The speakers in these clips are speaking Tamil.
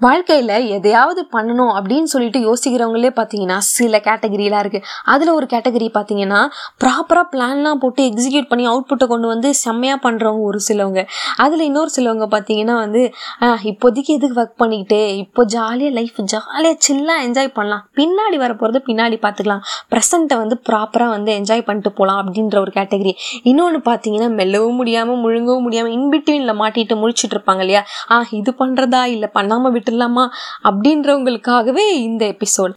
வாழ்க்கையில் எதையாவது பண்ணணும் அப்படின்னு சொல்லிட்டு யோசிக்கிறவங்களே பார்த்தீங்கன்னா சில கேட்டகரியெலாம் இருக்குது அதில் ஒரு கேட்டகரி பார்த்தீங்கன்னா ப்ராப்பராக பிளான்லாம் போட்டு எக்ஸிக்யூட் பண்ணி அவுட்புட்டை கொண்டு வந்து செம்மையாக பண்ணுறவங்க ஒரு சிலவங்க. அதில் இன்னொரு சிலவங்க பார்த்தீங்கன்னா வந்து இப்போதைக்கு எதுக்கு ஒர்க் பண்ணிக்கிட்டு இப்போ ஜாலியாக லைஃப் ஜாலியாக சில்லாக என்ஜாய் பண்ணலாம். பின்னாடி வர போகிறது பின்னாடி பார்த்துக்கலாம் ப்ரெசண்ட்டை வந்து ப்ராப்பராக வந்து என்ஜாய் பண்ணிட்டு போகலாம் அப்படின்ற ஒரு கேட்டகரி இன்னொன்று பார்த்தீங்கன்னா மெல்லவும் முடியாமல் முழுங்கவும் முடியாமல் இன்பிட்வீனில் மாட்டிட்டு முழிச்சிட்டு இருப்பாங்க இல்லையா? ஆ இது பண்ணுறதா இல்லை பண்ணாமல் விட்டு விட்டுடலாமா அப்படின்றவங்களுக்காகவே இந்த எபிசோட்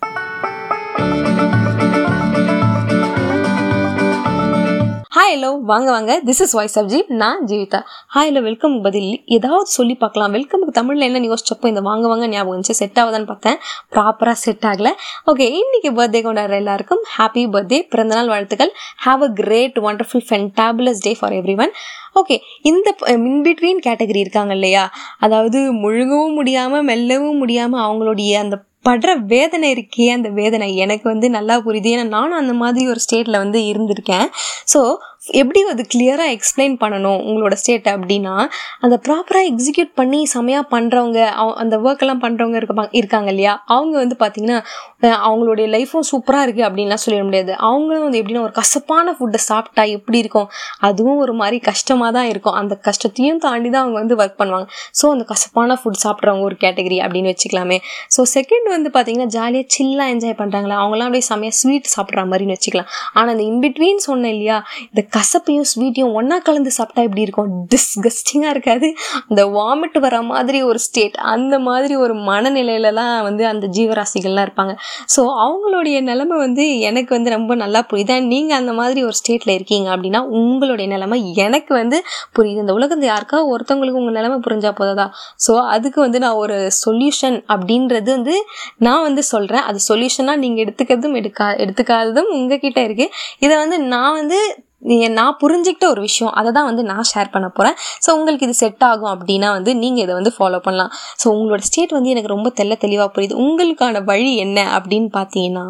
ஹாய் ஹலோ வாங்க வாங்க. திஸ் இஸ் வாய்ஸ் சப்ஜி நான் ஜீவிதா. ஹாய் ஹலோ வெல்கம் பதில். ஏதாவது சொல்லி பார்க்கலாம். வெல்கமுக்கு தமிழில் என்ன யோசிச்சப்போ இந்த வாங்க வாங்க ஞாபகம் வந்துச்சு. செட் ஆகுதான்னு பார்த்தேன். ப்ராப்பராக செட் ஆகலை. ஓகே இன்னைக்கு பர்த்டே கொண்டாடுற எல்லாருக்கும் ஹாப்பி பர்த்டே பிறந்தநாள் வாழ்த்துக்கள். Have a great wonderful fantabulous day for everyone okay இந்த இன்பிட்வீன் கேட்டகரி இருக்காங்க இல்லையா? அதாவது முழுங்கவும் முடியாமல் மெல்லவும் முடியாமல் அவங்களுடைய அந்த படுற வேதனை இருக்கே அந்த வேதனை. எனக்கு வந்து நல்லா புரியுது. ஏன்னா நானும் அந்த மாதிரி ஒரு ஸ்டேட்டில் வந்து இருந்திருக்கேன். ஸோ எப்படி அது கிளியராக எக்ஸ்பிளைன் பண்ணணும் உங்களோட ஸ்டேட்டை அப்படின்னா அந்த ப்ராப்பராக எக்ஸிக்யூட் பண்ணி செமையாக பண்ணுறவங்க அந்த ஒர்க்கெல்லாம் பண்ணுறவங்க இருக்க இருக்காங்க இல்லையா? அவங்க வந்து பார்த்திங்கன்னா அவங்களுடைய லைஃப்பும் சூப்பராக இருக்குது அப்படின்லாம் சொல்லிட முடியாது. அவங்களும் வந்து எப்படின்னா ஒரு கசப்பான ஃபுட்டை சாப்பிட்டா எப்படி இருக்கும்? அதுவும் ஒரு மாதிரி கஷ்டமாக தான் இருக்கும். அந்த கஷ்டத்தையும் தாண்டி தான் அவங்க வந்து ஒர்க் பண்ணுவாங்க. ஸோ அந்த கசப்பான ஃபுட் சாப்பிட்றவங்க ஒரு கேட்டகரி அப்படின்னு வச்சுக்கலாமே. ஸோ செகண்ட் வந்து பார்த்தீங்கன்னா ஜாலியாக சில்லாக என்ஜாய் பண்ணுறாங்களா அவங்களாம் அப்படியே செம்மையாக ஸ்வீட் சாப்பிட்ற மாதிரின்னு வச்சுக்கலாம். ஆனால் இந்த இன்பிட்வீன் சொன்னேன் இல்லையா இந்த கசப்பையும் ஸ்வீட்டையும் ஒன்றா கலந்து சாப்பிட்டா எப்படி இருக்கும்? டிஸ்கஸ்டிங்காக இருக்காது. அந்த வாமிட் வர மாதிரி ஒரு ஸ்டேட் அந்த மாதிரி ஒரு மனநிலையிலலாம் வந்து அந்த ஜீவராசிகள்லாம் இருப்பாங்க. ஸோ அவங்களுடைய நிலைமை வந்து எனக்கு வந்து ரொம்ப நல்லா புரியுது. அண்ட் நீங்கள் அந்த மாதிரி ஒரு ஸ்டேட்டில் இருக்கீங்க அப்படின்னா உங்களுடைய நிலைமை எனக்கு வந்து புரியுது. இந்த உலகத்தை யாருக்கா ஒருத்தவங்களுக்கு உங்கள் நிலைமை புரிஞ்சால் போதா ஸோ அதுக்கு வந்து நான் ஒரு சொல்யூஷன் அப்படின்றது வந்து நான் வந்து சொல்கிறேன் அது சொல்யூஷனாக நீங்கள் எடுத்துக்கிறதும் எடுக்கா எடுத்துக்காததும் உங்ககிட்ட இருக்குது இதை வந்து நான் வந்து நான் புரிஞ்சுக்கிட்ட ஒரு விஷயம் அதை தான் வந்து நான் ஷேர் பண்ண போகிறேன் ஸோ உங்களுக்கு இது செட் ஆகும் அப்படின்னா வந்து நீங்கள் இதை வந்து ஃபாலோ பண்ணலாம். ஸோ உங்களோட ஸ்டேட் வந்து எனக்கு ரொம்ப தெள்ள தெளிவாக புரியுது. உங்களுக்கான வழி என்ன அப்படின்னு பார்த்தீங்கன்னா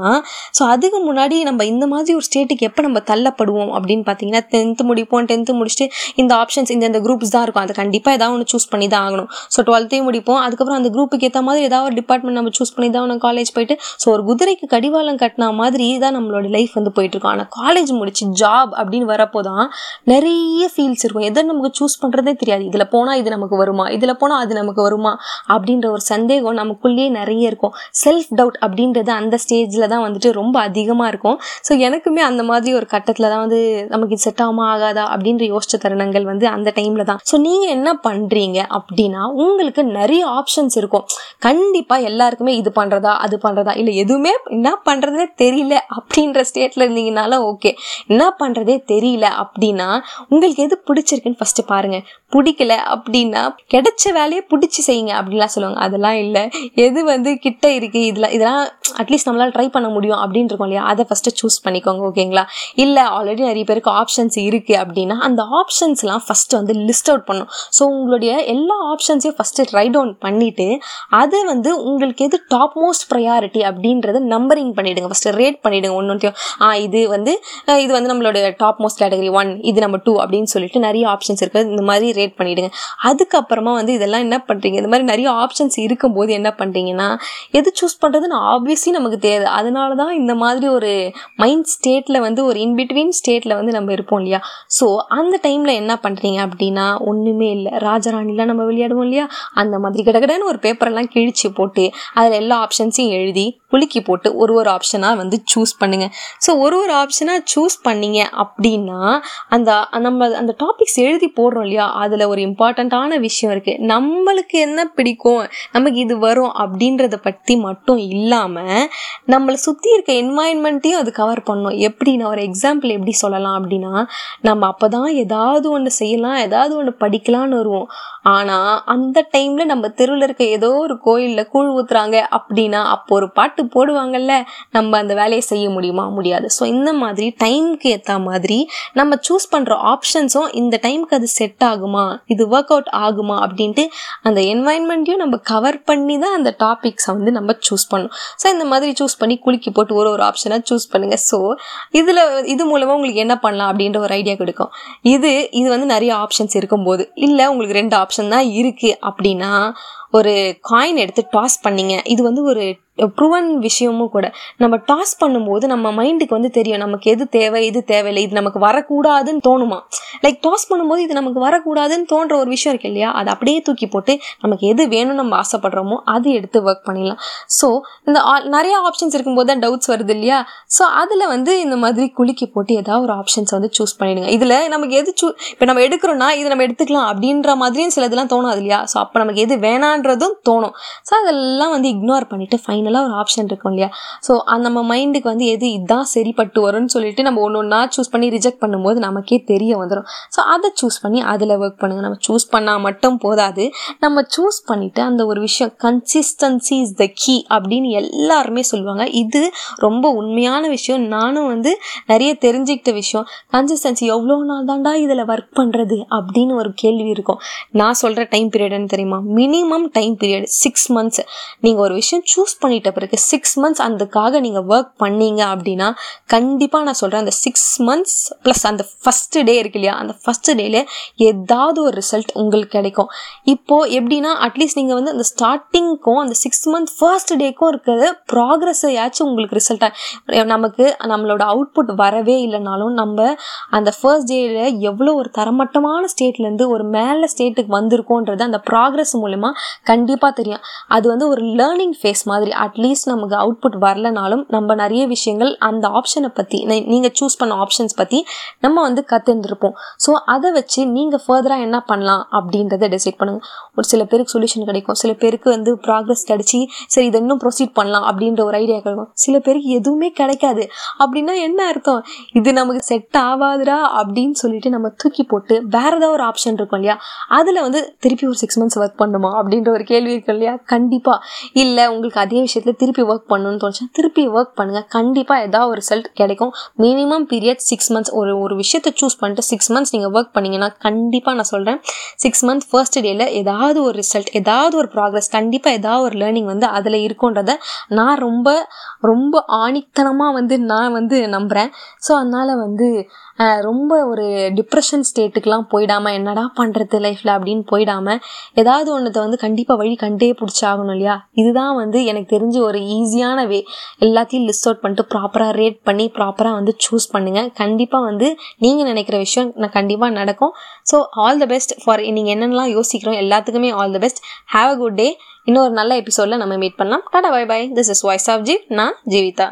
ஸோ அதுக்கு முன்னாடி நம்ம இந்த மாதிரி ஒரு ஸ்டேட்டுக்கு எப்போ நம்ம தள்ளப்படுவோம் அப்படின்னு பார்த்தீங்கன்னா டென்த்து முடிப்போம். டென்த்து முடிச்சுட்டு இந்த ஆப்ஷன்ஸ் இந்த இந்த குரூப்ஸ் தான் இருக்கும். அது கண்டிப்பாக ஏதாவது ஒன்று சூஸ் பண்ணி தான் ஆகணும். ஸோ டுவெல்த்தையும் முடிப்போம். அதுக்கப்புறம் அந்த குரூப்புக்கு ஏற்ற மாதிரி ஏதாவது ஒரு டிபார்ட்மெண்ட் நம்ம சூஸ் பண்ணி தான் ஒன்று காலேஜ் போயிட்டு ஸோ ஒரு குதிரைக்கு கடிவாளம் கட்டின மாதிரி தான் நம்மளோட லைஃப் வந்து போயிட்டுருக்கும் ஆனால் காலேஜ் முடிச்சு ஜாப் அப்படின்னு வரப்போ தான் நிறைய ஃபீல்ஸ் இருக்கும். எதை நமக்கு சூஸ் பண்ணுறதே தெரியாது. இதில் போனால் இது நமக்கு வருமா? இதில் போனால் அது நமக்கு வருமா? அப்படின்ற ஒரு சந்தேகம் நமக்குள்ளேயே நிறைய இருக்கும். செல்ஃப் டவுட் அப்படின்றது அந்த ஸ்டேஜில் தான் வந்துட்டு ரொம்ப அதிகமாக இருக்கும். ஸோ எனக்குமே அந்த மாதிரி ஒரு கட்டத்தில் தான் வந்து நமக்கு இது செட் ஆகுமா ஆகாதா அப்படின்ற யோசிச்ச தருணங்கள் வந்து அந்த டைமில் தான். ஸோ நீங்கள் என்ன பண்ணுறீங்க அப்படின்னா உங்களுக்கு நிறைய ஆப்ஷன்ஸ் இருக்கும். கண்டிப்பாக எல்லாருக்குமே இது பண்ணுறதா அது பண்ணுறதா இல்லை எதுவுமே என்ன பண்ணுறதுனே தெரியல அப்படின்ற ஸ்டேட்டில் இருந்தீங்கனால ஓகே என்ன பண்ணுறதே தெரியல அப்படின்னா உங்களுக்கு எது பிடிச்சிருக்குன்னு ஃபஸ்ட்டு பாருங்கள் பிடிக்கல அப்படின்னா கிடைச்ச வேலையை பிடிச்சி செய்யுங்க அப்படின்லாம் சொல்லுவாங்க. அதெல்லாம் இல்லை. எது வந்து கிட்ட இருக்குது இதெல்லாம் இதெல்லாம் அட்லீஸ்ட் நம்மளால் ட்ரை பண்ண முடியும் அப்படின்னு இருக்கோம் இல்லையா? அதை ஃபஸ்ட்டு சூஸ் பண்ணிக்கோங்க ஓகேங்களா இல்லை ஆல்ரெடி நிறைய பேருக்கு ஆப்ஷன்ஸ் இருக்குது அப்படின்னா அந்த ஆப்ஷன்ஸ்லாம் ஃபஸ்ட்டு வந்து லிஸ்ட் அவுட் பண்ணும் ஸோ உங்களுடைய எல்லா ஆப்ஷன்ஸையும் ஃபஸ்ட்டு ரைட் டவுன் பண்ணிவிட்டு அதை வந்து உங்களுக்கு எது டாப் மோஸ்ட் ப்ரையாரிட்டி அப்படின்றத நம்பரிங் பண்ணிவிடுங்க ஃபஸ்ட்டு ரேட் பண்ணிவிடுங்க ஒன்று ஆ இது வந்து இது வந்து நம்மளோட டாப் மோஸ்ட் கேட்டகரி ஒன் இது நம்ம டூ அப்படின்னு சொல்லிட்டு நிறைய ஆப்ஷன்ஸ் இருக்குது இந்த மாதிரி ரேட் பண்ணிவிடுங்க அதுக்கப்புறமா வந்து இதெல்லாம் என்ன பண்ணுறீங்க இந்த மாதிரி நிறைய ஆப்ஷன்ஸ் இருக்கும்போது என்ன பண்ணுறீங்கன்னா எது சூஸ் பண்ணுறதுன்னு ஆப்வியஸ்லி நமக்கு தெரியாது. அதனால தான் இந்த மாதிரி ஒரு மைண்ட் ஸ்டேட்டில் வந்து ஒரு இன்பிட்வீன் ஸ்டேட்டில் வந்து நம்ம இருப்போம் இல்லையா? ஸோ அந்த டைமில் என்ன பண்ணுறீங்க அப்படின்னா ஒன்றுமே இல்லை. ராஜராணிலாம் நம்ம விளையாடுவோம் இல்லையா? அந்த மாதிரி கிடக்கடன்னு ஒரு பேப்பரெல்லாம் கிழிச்சு போட்டு அதில் எல்லா ஆப்ஷன்ஸையும் எழுதி குலுக்கி போட்டு ஒரு ஒரு ஆப்ஷனாக வந்து சூஸ் பண்ணுங்கள் ஸோ ஒரு ஒரு ஆப்ஷனாக சூஸ் பண்ணீங்க அப்படின்னா அந்த நம்ம அந்த டாபிக்ஸ் எழுதி போடுறோம் இல்லையா? அதில் ஒரு இம்பார்ட்டண்ட்டான விஷயம் இருக்குது நம்மளுக்கு என்ன பிடிக்கும்? நமக்கு இது வரும் அப்படின்றத பற்றி மட்டும் இல்லாமல் நம்மளை சுற்றி இருக்க என்வாயன்மெண்ட்டையும் அது கவர் பண்ணும். எப்படி நான் ஒரு எக்ஸாம்பிள் எப்படி சொல்லலாம் அப்படின்னா நம்ம அப்போ தான் ஏதாவது ஒன்று செய்யலாம் ஏதாவது ஒன்று படிக்கலான்னு வருவோம். ஆனால் அந்த டைமில் நம்ம தெருவில் இருக்க ஏதோ ஒரு கோயிலில் கூழ் ஊற்றுறாங்க அப்படின்னா அப்போ ஒரு பாட்டு போடுவாங்கல்ல நம்ம அந்த வேலையை செய்ய முடியுமா? முடியாது. ஸோ இந்த மாதிரி டைம்க்கு ஏற்ற மாதிரி நம்ம சூஸ் பண்ணுற ஆப்ஷன்ஸும் இந்த டைம்க்கு அது செட் ஆகுமா? இது ஒர்க் அவுட் ஆகுமா அப்படின்ட்டு அந்த என்வாயன்மெண்ட்டையும் நம்ம கவர் பண்ணி தான் அந்த டாபிக்ஸை வந்து நம்ம சூஸ் பண்ணணும். ஸோ இந்த மாதிரி சூஸ் பண்ணி குலுக்கி போட்டு ஒரு ஒரு ஆப்ஷனாக சூஸ் பண்ணுங்கள் ஸோ இதில் இது மூலமாக உங்களுக்கு என்ன பண்ணலாம் அப்படின்ற ஒரு ஐடியா கொடுக்கும். இது இது வந்து நிறைய ஆப்ஷன்ஸ் இருக்கும்போது இல்லை உங்களுக்கு ரெண்டு ஆப்ஷன் தான் இருக்குது அப்படின்னா ஒரு காயின் எடுத்து டாஸ் பண்ணிங்க. இது வந்து ஒரு ப்ரூவன் விஷயமும் கூட. நம்ம டாஸ் பண்ணும்போது நம்ம மைண்டுக்கு வந்து தெரியும் நமக்கு எது தேவை எது தேவையில்லை இது நமக்கு வரக்கூடாதுன்னு தோணுமா? லைக் டாஸ் பண்ணும்போது இது நமக்கு வரக்கூடாதுன்னு தோன்ற ஒரு விஷயம் இருக்கு இல்லையா? அதை அப்படியே தூக்கி போட்டு நமக்கு எது வேணும்னு நம்ம ஆசைப்படுறோமோ அது எடுத்து ஒர்க் பண்ணிடலாம். ஸோ இந்த நிறைய ஆப்ஷன்ஸ் இருக்கும்போது தான் டவுட்ஸ் வருது இல்லையா? ஸோ அதில் வந்து இந்த மாதிரி குலுக்கி போட்டு ஏதாவது ஒரு ஆப்ஷன்ஸ் வந்து சூஸ் பண்ணிடுங்க. இதில் நமக்கு எது சூ இப்போ நம்ம எடுக்கிறோன்னா இது நம்ம எடுத்துக்கலாம் அப்படின்ற மாதிரியும் சில இதெல்லாம் தோணாது இல்லையா? ஸோ அப்போ நமக்கு எது வேணான்றதும் தோணும். ஸோ அதெல்லாம் வந்து இக்னோர் பண்ணிவிட்டு ஃபைன் ஃபைனலாக ஒரு ஆப்ஷன் இருக்கும் இல்லையா? ஸோ நம்ம மைண்டுக்கு வந்து எது இதான் சரிப்பட்டு வரும்னு சொல்லிட்டு நம்ம ஒன்று ஒன்றா சூஸ் பண்ணி ரிஜெக்ட் பண்ணும்போது நமக்கே தெரிய வந்துடும் ஸோ அதை சூஸ் பண்ணி அதில் ஒர்க் பண்ணுங்கள் நம்ம சூஸ் பண்ணால் மட்டும் போதாது. நம்ம சூஸ் பண்ணிவிட்டு அந்த ஒரு விஷயம் கன்சிஸ்டன்சி இஸ் த கீ அப்படின்னு எல்லாருமே சொல்லுவாங்க. இது ரொம்ப உண்மையான விஷயம். நானும் வந்து நிறைய தெரிஞ்சுக்கிட்ட விஷயம். கன்சிஸ்டன்சி எவ்வளோ நாள் தாண்டா இதில் ஒர்க் பண்ணுறது அப்படின்னு ஒரு கேள்வி இருக்கும். நான் சொல்கிற டைம் பீரியட்னு தெரியுமா? Minimum time period six months நீங்கள் ஒரு விஷயம் சூஸ் பண்ணிட்ட பிறகு சிக்ஸ் மந்த்ஸ் அதுக்காக நீங்கள் ஒர்க் பண்ணீங்க அப்படின்னா கண்டிப்பாக நான் சொல்கிறேன் அந்த சிக்ஸ் மந்த்ஸ் ப்ளஸ் அந்த ஃபஸ்ட்டு டே இருக்கு இல்லையா அந்த ஃபஸ்ட்டு டேல ஏதாவது ஒரு ரிசல்ட் உங்களுக்கு கிடைக்கும். இப்போது எப்படின்னா அட்லீஸ்ட் நீங்கள் வந்து அந்த ஸ்டார்டிங்க்கும் அந்த சிக்ஸ் மந்த் ஃபர்ஸ்ட் டேக்கும் இருக்கிற ப்ராக்ரஸையாச்சும் உங்களுக்கு ரிசல்ட்டாக நமக்கு நம்மளோட அவுட்புட் வரவே இல்லைனாலும் நம்ம அந்த ஃபர்ஸ்ட் டேயில் எவ்வளோ ஒரு தரமட்டமான ஸ்டேட்லேருந்து ஒரு மேலே ஸ்டேட்டுக்கு வந்திருக்கோன்றது அந்த ப்ராக்ரஸ் மூலிமா கண்டிப்பாக தெரியும். அது வந்து ஒரு லேர்னிங் ஃபேஸ் மாதிரி அட்லீஸ்ட் நமக்கு அவுட்புட் வரலனாலும் நம்ம நிறைய விஷயங்கள் அந்த ஆப்ஷனை பற்றி நீங்கள் சூஸ் பண்ண ஆப்ஷன்ஸ் பற்றி நம்ம வந்து கற்றுருந்துருப்போம் ஸோ அதை வச்சு நீங்கள் ஃபர்தராக என்ன பண்ணலாம் அப்படின்றத டிசைட் பண்ணுங்கள் ஒரு சில பேருக்கு சொல்யூஷன் கிடைக்கும். சில பேருக்கு வந்து ப்ராக்ரஸ் கிடச்சி சரி இதை இன்னும் ப்ரொசீட் பண்ணலாம் அப்படின்ற ஒரு ஐடியா கிடைக்கும். சில பேருக்கு எதுவுமே கிடைக்காது. அப்படின்னா என்ன அர்த்தம்? இது நமக்கு செட் ஆகாதுடா அப்படின்னு சொல்லிட்டு நம்ம தூக்கி போட்டு வேற ஏதாவது ஒரு ஆப்ஷன் இருக்கும் இல்லையா? அதில் வந்து திருப்பி ஒரு சிக்ஸ் மந்த்ஸ் ஒர்க் பண்ணுமா அப்படின்ற ஒரு கேள்வி இருக்கும் இல்லையா? கண்டிப்பாக இல்லை உங்களுக்கு அதே விஷயத்தில் திருப்பி ஒர்க் பண்ணணும்னு தோணுச்சு திருப்பி ஒர்க் பண்ணுங்கள் கண்டிப்பாக ஏதாவது ஒரு ரிசல்ட் கிடைக்கும். மினிமம் பீரியட் சிக்ஸ் மந்த்ஸ் ஒரு ஒரு விஷயத்தை சூஸ் பண்ணிட்டு சிக்ஸ் மந்த்ஸ் நீங்கள் ஒர்க் பண்ணிங்கன்னா கண்டிப்பாக நான் சொல்கிறேன் சிக்ஸ் மந்த் ஃபர்ஸ்ட் டேயில் ஏதாவது ஒரு ரிசல்ட் ஏதாவது ஒரு ப்ராக்ரஸ் கண்டிப்பாக ஏதாவது ஒரு லேர்னிங் வந்து அதில் இருக்குன்றத நான் ரொம்ப ரொம்ப ஆணித்தனமாக வந்து நான் வந்து நம்புகிறேன் ஸோ அதனால் வந்து ரொம்ப ஒரு டிப்ரெஷன் ஸ்டேட்டுக்கெலாம் போயிடாமல் என்னடா பண்ணுறது லைஃப்பில் அப்படின்னு போயிடாமல் ஏதாவது ஒன்றத்தை வந்து கண்டிப்பாக வழி கண்டே பிடிச்சாகணும் இல்லையா? இதுதான் வந்து எனக்கு தெரிஞ்ச ஒரு ஈஸியான வே எல்லாத்தையும் லிஸ்ட் அவுட் பண்ணிட்டு ப்ராப்பராக ரேட் பண்ணி ப்ராப்பராக வந்து சூஸ் பண்ணுங்கள் கண்டிப்பாக வந்து நீங்கள் நினைக்கிற விஷயம் நான் கண்டிப்பாக நடக்கும். So all the best for நீங்கள் என்னென்னலாம் யோசிக்கிறோம் எல்லாத்துக்குமே all the best have a good day இன்னொரு நல்ல எபிசோடில் நம்ம மீட் பண்ணலாம். Tata bye bye this is voice of G நான் ஜீவிதா.